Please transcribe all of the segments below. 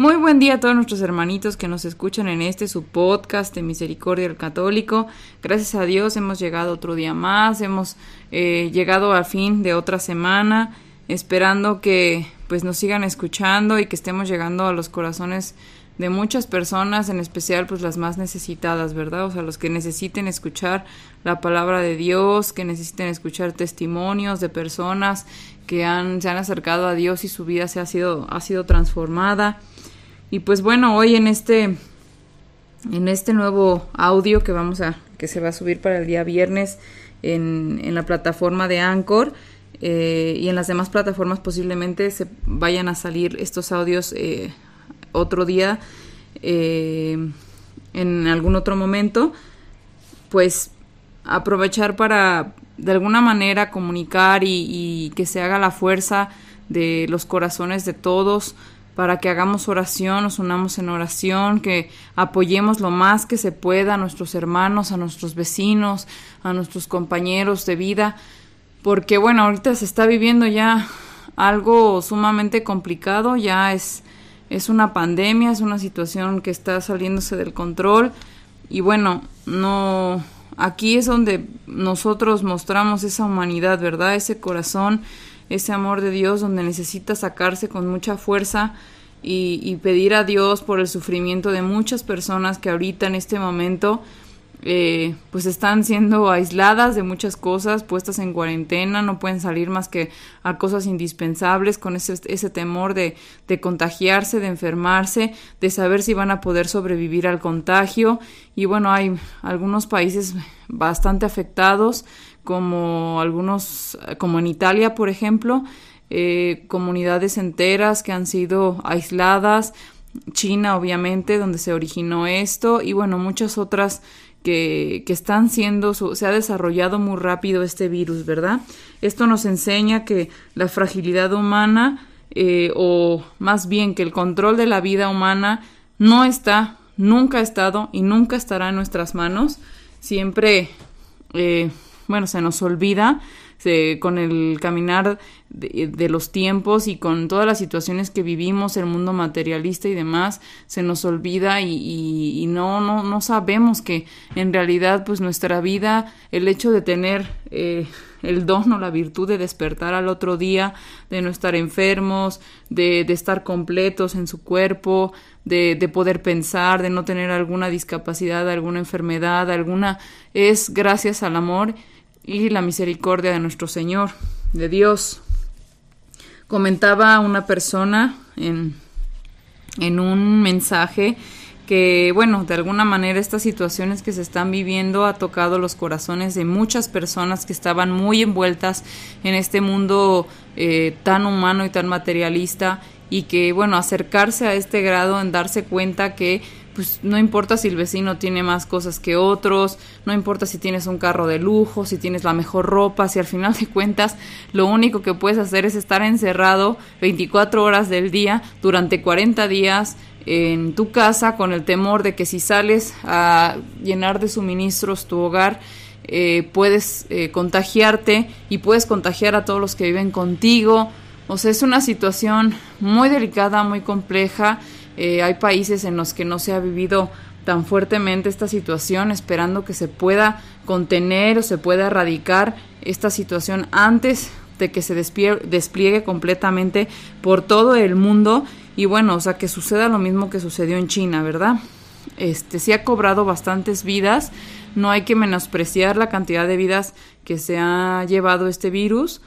Muy buen día a todos nuestros hermanitos que nos escuchan en este su podcast de Misericordia del Católico. Gracias a Dios hemos llegado otro día más, hemos eh, llegado al fin de otra semana, esperando que pues nos sigan escuchando y que estemos llegando a los corazones de muchas personas, en especial pues las más necesitadas, ¿verdad? O sea, los que necesiten escuchar la palabra de Dios, que necesiten escuchar testimonios de personas que han, se han acercado a Dios y su vida se ha sido, ha sido transformada. Y pues bueno, hoy en este, en este nuevo audio que vamos a, que se va a subir para el día viernes en, en la plataforma de Anchor, eh, y en las demás plataformas posiblemente se vayan a salir estos audios eh, otro día eh, en algún otro momento pues aprovechar para de alguna manera comunicar y, y, que se haga la fuerza de los corazones de todos para que hagamos oración, nos unamos en oración, que apoyemos lo más que se pueda a nuestros hermanos, a nuestros vecinos, a nuestros compañeros de vida, porque bueno, ahorita se está viviendo ya algo sumamente complicado, ya es, es una pandemia, es una situación que está saliéndose del control y bueno, no aquí es donde nosotros mostramos esa humanidad, ¿verdad? Ese corazón, ese amor de Dios donde necesita sacarse con mucha fuerza y, pedir a Dios por el sufrimiento de muchas personas que ahorita en este momento eh, pues están siendo aisladas de muchas cosas, puestas en cuarentena, no pueden salir más que a cosas indispensables, con ese, ese temor de, de, contagiarse, de enfermarse, de saber si van a poder sobrevivir al contagio. Y bueno, hay algunos países bastante afectados, como algunos, como en Italia, por ejemplo, eh, comunidades enteras que han sido aisladas, China, obviamente, donde se originó esto, y bueno, muchas otras que, que, están siendo, se ha desarrollado muy rápido este virus, ¿verdad? Esto nos enseña que la fragilidad humana, eh, o más bien que el control de la vida humana, no está, nunca ha estado y nunca estará en nuestras manos. Siempre, eh, bueno, se nos olvida con el caminar de, los tiempos y con todas las situaciones que vivimos, el mundo materialista y demás, se nos olvida y, y, no, no, no sabemos que en realidad pues nuestra vida, el hecho de tener eh, el don o la virtud de despertar al otro día, de no estar enfermos, de, de estar completos en su cuerpo, de, de, poder pensar, de no tener alguna discapacidad, alguna enfermedad, alguna, es gracias al amor y la misericordia de nuestro Señor, de Dios. Comentaba una persona en, en un mensaje que, bueno, de alguna manera estas situaciones que se están viviendo ha tocado los corazones de muchas personas que estaban muy envueltas en este mundo eh, tan humano y tan materialista y que, bueno, acercarse a este grado en darse cuenta que pues no importa si el vecino tiene más cosas que otros, no importa si tienes un carro de lujo, si tienes la mejor ropa, si al final de cuentas lo único que puedes hacer es estar encerrado 24 horas del día durante 40 días en tu casa con el temor de que si sales a llenar de suministros tu hogar, eh, puedes eh, contagiarte y puedes contagiar a todos los que viven contigo. O sea, es una situación muy delicada, muy compleja eh, hay países en los que no se ha vivido tan fuertemente esta situación, esperando que se pueda contener o se pueda erradicar esta situación antes de que se despliegue, completamente por todo el mundo y bueno, o sea, que suceda lo mismo que sucedió en China, ¿verdad? Este sí ha cobrado bastantes vidas, no hay que menospreciar la cantidad de vidas que se ha llevado este virus.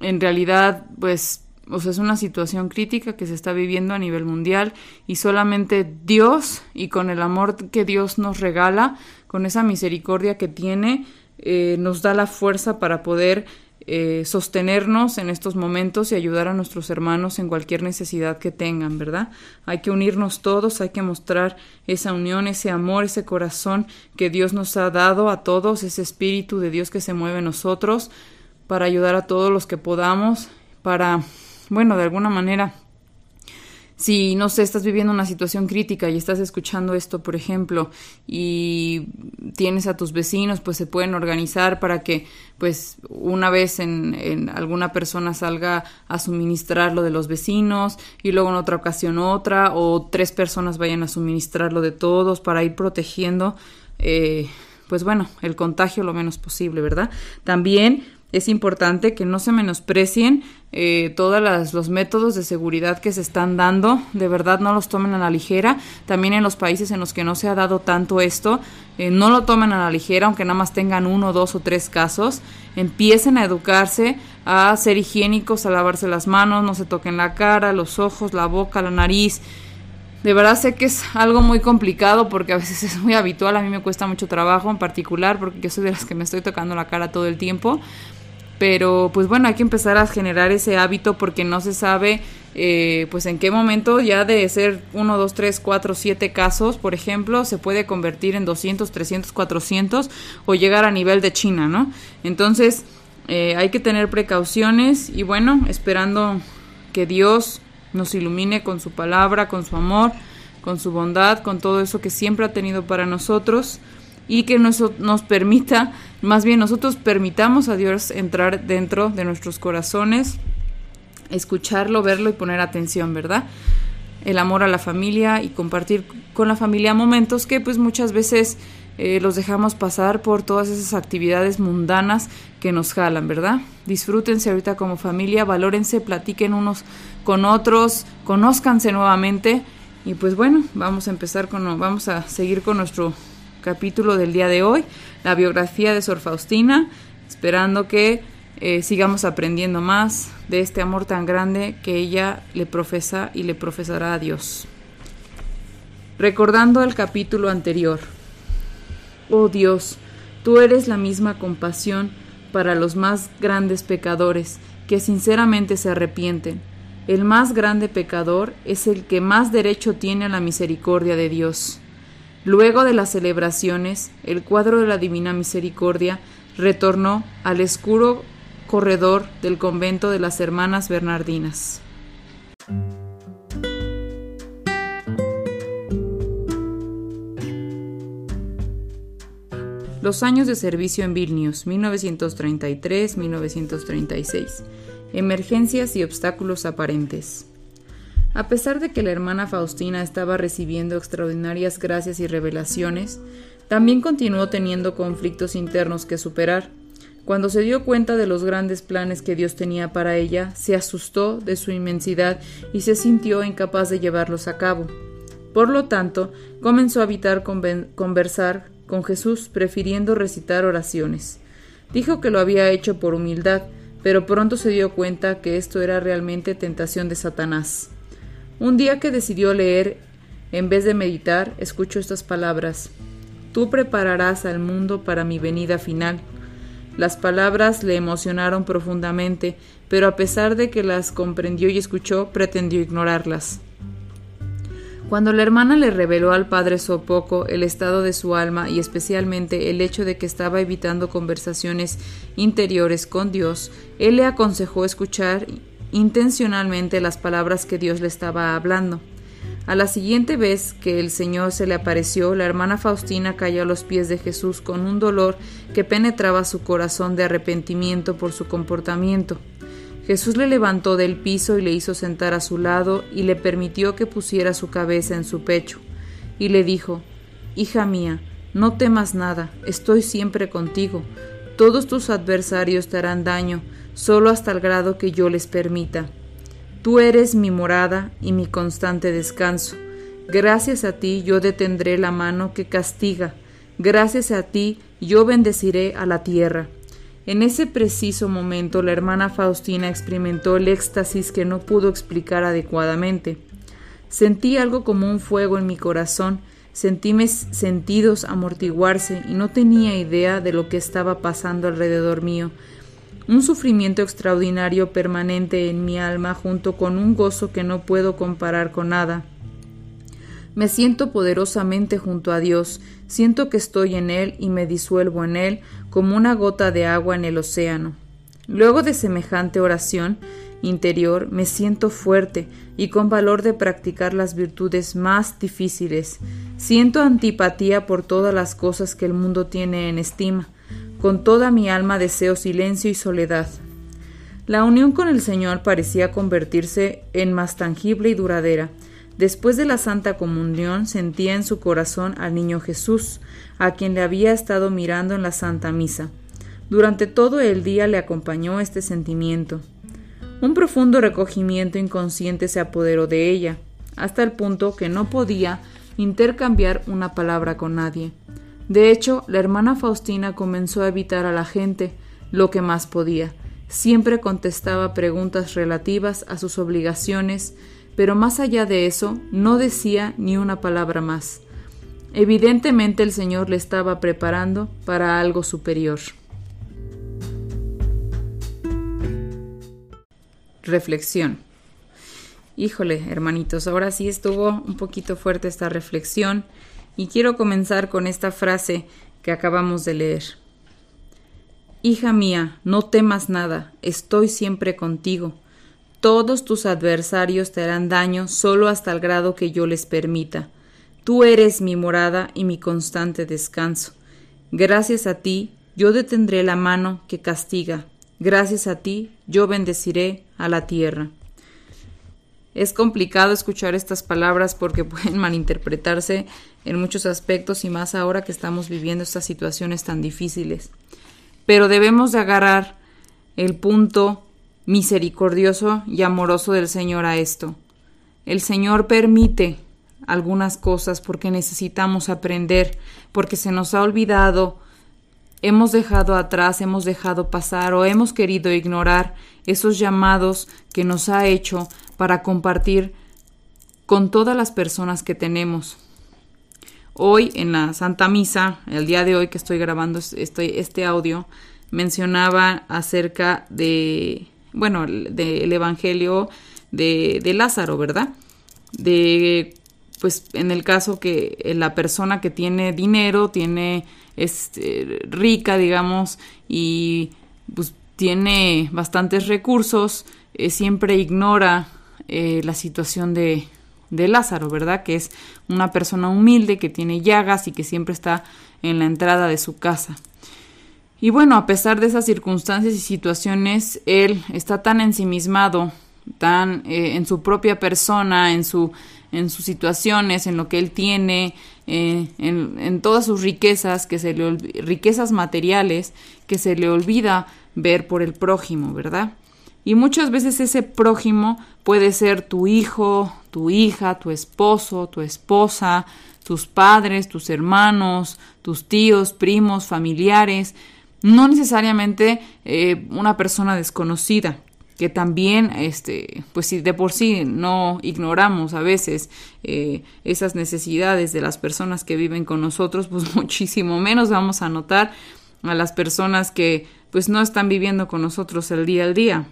En realidad, pues o sea, es una situación crítica que se está viviendo a nivel mundial y solamente Dios y con el amor que Dios nos regala, con esa misericordia que tiene, eh, nos da la fuerza para poder eh, sostenernos en estos momentos y ayudar a nuestros hermanos en cualquier necesidad que tengan, ¿verdad? Hay que unirnos todos, hay que mostrar esa unión, ese amor, ese corazón que Dios nos ha dado a todos, ese espíritu de Dios que se mueve en nosotros para ayudar a todos los que podamos, para, bueno, de alguna manera si, no sé, estás viviendo una situación crítica y estás escuchando esto, por ejemplo, y tienes a tus vecinos, pues se pueden organizar para que, pues, una vez en, alguna persona salga a suministrar lo de los vecinos y luego en otra ocasión otra, o tres personas vayan a suministrar lo de todos para ir protegiendo, eh, pues bueno, el contagio lo menos posible, ¿verdad? También es importante que no se menosprecien eh, todos los métodos de seguridad que se están dando, de verdad no los tomen a la ligera. También en los países en los que no se ha dado tanto esto, eh, no lo tomen a la ligera, aunque nada más tengan uno, dos o tres casos. Empiecen a educarse, a ser higiénicos, a lavarse las manos, no se toquen la cara, los ojos, la boca, la nariz. De verdad sé que es algo muy complicado porque a veces es muy habitual, a mí me cuesta mucho trabajo en particular porque yo soy de las que me estoy tocando la cara todo el tiempo pero pues bueno, hay que empezar a generar ese hábito porque no se sabe eh, pues en qué momento ya de ser 1, 2, 3, 4, 7 casos, por ejemplo, se puede convertir en 200, 300, 400 o llegar a nivel de China, ¿no? Entonces eh, hay que tener precauciones y bueno, esperando que Dios nos ilumine con su palabra, con su amor, con su bondad, con todo eso que siempre ha tenido para nosotros y que nos, nos permita, más bien nosotros permitamos a Dios entrar dentro de nuestros corazones, escucharlo, verlo y poner atención, ¿verdad? El amor a la familia y compartir con la familia momentos que pues muchas veces eh, los dejamos pasar por todas esas actividades mundanas que nos jalan, ¿verdad? Disfrútense ahorita como familia, valórense, platiquen unos con otros, conózcanse nuevamente y pues bueno, vamos a empezar con, vamos a seguir con nuestro capítulo del día de hoy, la biografía de Sor Faustina, esperando que eh, sigamos aprendiendo más de este amor tan grande que ella le profesa y le profesará a Dios. Recordando el capítulo anterior, oh Dios, tú eres la misma compasión para los más grandes pecadores que sinceramente se arrepienten. El más grande pecador es el que más derecho tiene a la misericordia de Dios. Luego de las celebraciones, el cuadro de la Divina Misericordia retornó al oscuro corredor del convento de las Hermanas Bernardinas. Los años de servicio en Vilnius, 1933-1936. Emergencias y obstáculos aparentes. A pesar de que la hermana Faustina estaba recibiendo extraordinarias gracias y revelaciones, también continuó teniendo conflictos internos que superar. Cuando se dio cuenta de los grandes planes que Dios tenía para ella, se asustó de su inmensidad y se sintió incapaz de llevarlos a cabo. Por lo tanto, comenzó a evitar conversar con Jesús, prefiriendo recitar oraciones. Dijo que lo había hecho por humildad, pero pronto se dio cuenta que esto era realmente tentación de Satanás. Un día que decidió leer, en vez de meditar, escuchó estas palabras. Tú prepararás al mundo para mi venida final. Las palabras le emocionaron profundamente, pero a pesar de que las comprendió y escuchó, pretendió ignorarlas. Cuando la hermana le reveló al padre Sopoco el estado de su alma y especialmente el hecho de que estaba evitando conversaciones interiores con Dios, él le aconsejó escuchar intencionalmente las palabras que Dios le estaba hablando. A la siguiente vez que el Señor se le apareció, la hermana Faustina cayó a los pies de Jesús con un dolor que penetraba su corazón de arrepentimiento por su comportamiento. Jesús le levantó del piso y le hizo sentar a su lado y le permitió que pusiera su cabeza en su pecho. Y le dijo, Hija mía, no temas nada, estoy siempre contigo. Todos tus adversarios te harán daño, solo hasta el grado que yo les permita. Tú eres mi morada y mi constante descanso. Gracias a ti yo detendré la mano que castiga. Gracias a ti yo bendeciré a la tierra. En ese preciso momento la hermana Faustina experimentó el éxtasis que no pudo explicar adecuadamente. Sentí algo como un fuego en mi corazón, sentí mis sentidos amortiguarse y no tenía idea de lo que estaba pasando alrededor mío, un sufrimiento extraordinario permanente en mi alma junto con un gozo que no puedo comparar con nada. Me siento poderosamente junto a Dios, siento que estoy en Él y me disuelvo en Él como una gota de agua en el océano. Luego de semejante oración interior me siento fuerte y con valor de practicar las virtudes más difíciles. Siento antipatía por todas las cosas que el mundo tiene en estima. Con toda mi alma deseo silencio y soledad. La unión con el Señor parecía convertirse en más tangible y duradera. Después de la Santa Comunión sentía en su corazón al niño Jesús, a quien le había estado mirando en la Santa Misa. Durante todo el día le acompañó este sentimiento. Un profundo recogimiento inconsciente se apoderó de ella, hasta el punto que no podía intercambiar una palabra con nadie. De hecho, la hermana Faustina comenzó a evitar a la gente lo que más podía. Siempre contestaba preguntas relativas a sus obligaciones, pero más allá de eso no decía ni una palabra más. Evidentemente el Señor le estaba preparando para algo superior. Reflexión. Híjole, hermanitos, ahora sí estuvo un poquito fuerte esta reflexión. Y quiero comenzar con esta frase que acabamos de leer. Hija mía, no temas nada, estoy siempre contigo. Todos tus adversarios te harán daño solo hasta el grado que yo les permita. Tú eres mi morada y mi constante descanso. Gracias a ti yo detendré la mano que castiga. Gracias a ti yo bendeciré a la tierra. Es complicado escuchar estas palabras porque pueden malinterpretarse en muchos aspectos y más ahora que estamos viviendo estas situaciones tan difíciles. Pero debemos de agarrar el punto misericordioso y amoroso del Señor a esto. El Señor permite algunas cosas porque necesitamos aprender, porque se nos ha olvidado, hemos dejado atrás, hemos dejado pasar o hemos querido ignorar esos llamados que nos ha hecho para compartir con todas las personas que tenemos. Hoy en la Santa Misa, el día de hoy que estoy grabando este, este audio, mencionaba acerca de, bueno, del Evangelio de, Lázaro, ¿verdad? De, pues en el caso que la persona que tiene dinero, tiene, es este, rica, digamos, y pues tiene bastantes recursos, eh, siempre ignora eh, la situación de, de Lázaro, ¿verdad? Que es una persona humilde que tiene llagas y que siempre está en la entrada de su casa. Y bueno, a pesar de esas circunstancias y situaciones, él está tan ensimismado, tan eh, en su propia persona, en su en sus situaciones, en lo que él tiene, eh, en, en, todas sus riquezas, que se le riquezas materiales, que se le olvida ver por el prójimo, ¿verdad? Y muchas veces ese prójimo puede ser tu hijo, tu hija, tu esposo, tu esposa, tus padres, tus hermanos, tus tíos, primos, familiares, no necesariamente eh, una persona desconocida que también, este, pues si de por sí no ignoramos a veces eh, esas necesidades de las personas que viven con nosotros, pues muchísimo menos vamos a notar a las personas que pues no están viviendo con nosotros el día al día.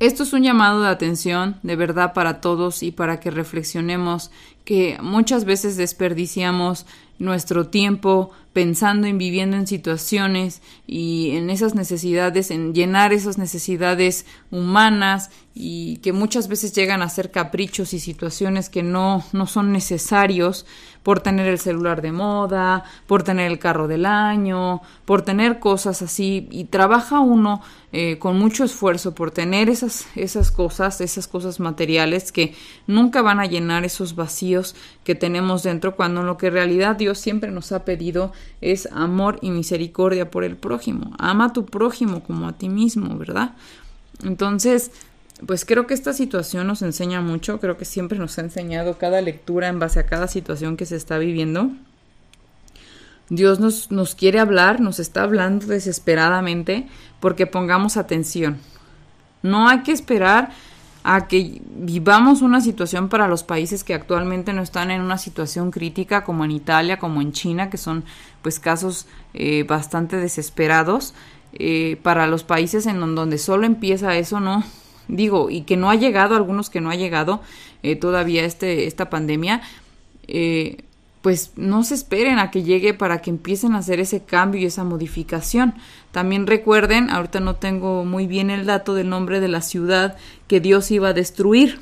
Esto es un llamado de atención de verdad para todos y para que reflexionemos que muchas veces desperdiciamos nuestro tiempo pensando en viviendo en situaciones y en esas necesidades, en llenar esas necesidades humanas y que muchas veces llegan a ser caprichos y situaciones que no, no son necesarios por tener el celular de moda, por tener el carro del año, por tener cosas así. Y trabaja uno eh, con mucho esfuerzo por tener esas, esas cosas, esas cosas materiales que nunca van a llenar esos vacíos que tenemos dentro cuando lo que en realidad Dios siempre nos ha pedido es amor y misericordia por el prójimo. Ama a tu prójimo como a ti mismo, ¿verdad? Entonces, pues creo que esta situación nos enseña mucho, creo que siempre nos ha enseñado cada lectura en base a cada situación que se está viviendo. Dios nos, nos quiere hablar, nos está hablando desesperadamente porque pongamos atención. No hay que esperar a que vivamos una situación para los países que actualmente no están en una situación crítica como en Italia, como en China, que son pues casos eh, bastante desesperados. eh, para los países en donde solo empieza eso, no, digo, y que no ha llegado, algunos que no ha llegado eh, todavía este, esta pandemia, eh, pues no se esperen a que llegue para que empiecen a hacer ese cambio y esa modificación. También recuerden, ahorita no tengo muy bien el dato del nombre de la ciudad que Dios iba a destruir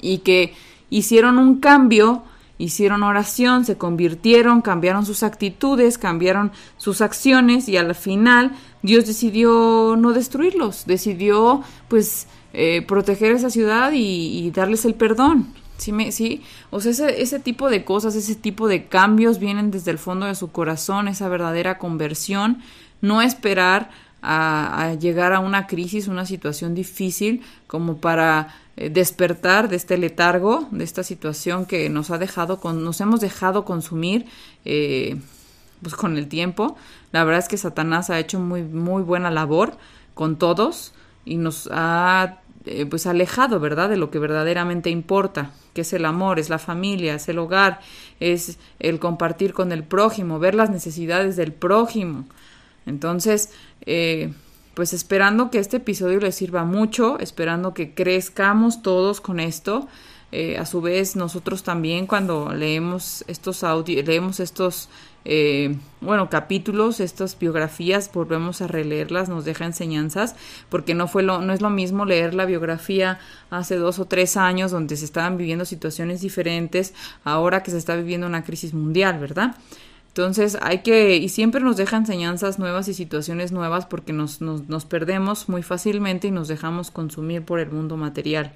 y que hicieron un cambio, hicieron oración, se convirtieron, cambiaron sus actitudes, cambiaron sus acciones y al final Dios decidió no destruirlos, decidió pues eh, proteger esa ciudad y, darles el perdón. Sí, me, sí, o sea, ese, ese tipo de cosas, ese tipo de cambios vienen desde el fondo de su corazón, esa verdadera conversión, no esperar a, llegar a una crisis, una situación difícil, como para eh, despertar de este letargo, de esta situación que nos ha dejado, con, nos hemos dejado consumir eh, pues con el tiempo. La verdad es que Satanás ha hecho muy, muy buena labor con todos y nos ha eh, pues alejado, ¿verdad?, de lo que verdaderamente importa, que es el amor, es la familia, es el hogar, es el compartir con el prójimo, ver las necesidades del prójimo. Entonces, eh, pues esperando que este episodio les sirva mucho, esperando que crezcamos todos con esto. Eh, a su vez, nosotros también cuando leemos estos audios, leemos estos eh, bueno, capítulos, estas biografías, volvemos a releerlas, nos deja enseñanzas, porque no fue lo, no es lo mismo leer la biografía hace dos o tres años donde se estaban viviendo situaciones diferentes, ahora que se está viviendo una crisis mundial, ¿verdad? Entonces hay que, y siempre nos deja enseñanzas nuevas y situaciones nuevas porque nos, nos, nos perdemos muy fácilmente y nos dejamos consumir por el mundo material.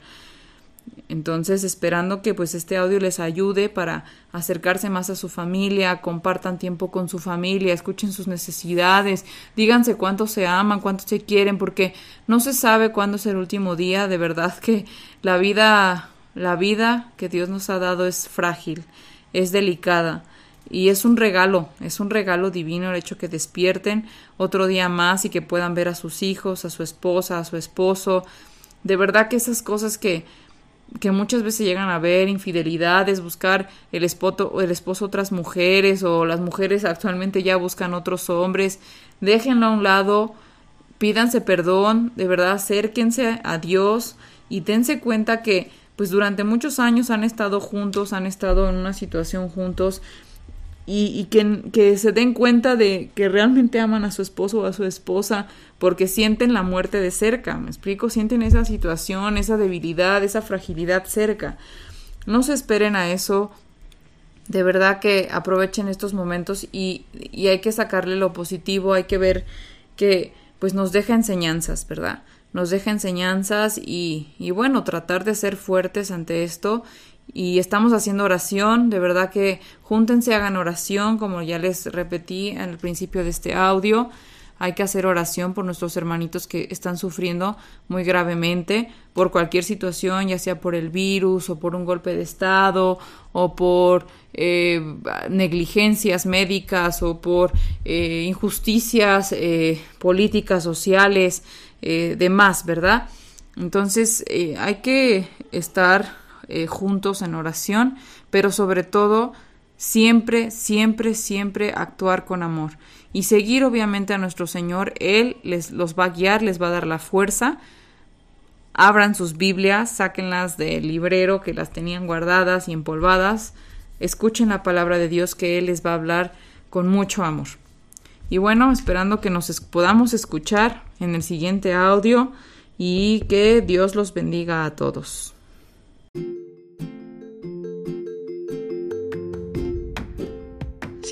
Entonces, esperando que pues este audio les ayude para acercarse más a su familia, compartan tiempo con su familia, escuchen sus necesidades, díganse cuánto se aman, cuánto se quieren, porque no se sabe cuándo es el último día, de verdad que la vida, la vida que Dios nos ha dado es frágil, es delicada. Y es un regalo, es un regalo divino el hecho que despierten otro día más y que puedan ver a sus hijos, a su esposa, a su esposo. De verdad que esas cosas que, que muchas veces llegan a ver infidelidades, buscar el esposo, el esposo otras mujeres o las mujeres actualmente ya buscan otros hombres, déjenlo a un lado, pídanse perdón, de verdad acérquense a Dios y dense cuenta que pues durante muchos años han estado juntos, han estado en una situación juntos y, que, que, se den cuenta de que realmente aman a su esposo o a su esposa porque sienten la muerte de cerca, me explico, sienten esa situación, esa debilidad, esa fragilidad cerca. No se esperen a eso, de verdad que aprovechen estos momentos y, y hay que sacarle lo positivo, hay que ver que pues nos deja enseñanzas, ¿verdad? Nos deja enseñanzas y, y bueno, tratar de ser fuertes ante esto y estamos haciendo oración, de verdad que júntense, hagan oración, como ya les repetí en el principio de este audio. Hay que hacer oración por nuestros hermanitos que están sufriendo muy gravemente por cualquier situación, ya sea por el virus o por un golpe de Estado o por eh, negligencias médicas o por eh, injusticias eh, políticas, sociales, demás, ¿verdad? Entonces hay que estar eh, juntos en oración, pero sobre todo siempre, siempre, siempre actuar con amor y seguir obviamente a nuestro Señor. Él les los va a guiar, les va a dar la fuerza. Abran sus Biblias, sáquenlas del librero que las tenían guardadas y empolvadas. Escuchen la palabra de Dios que Él les va a hablar con mucho amor. Y bueno, esperando que nos podamos escuchar en el siguiente audio y que Dios los bendiga a todos.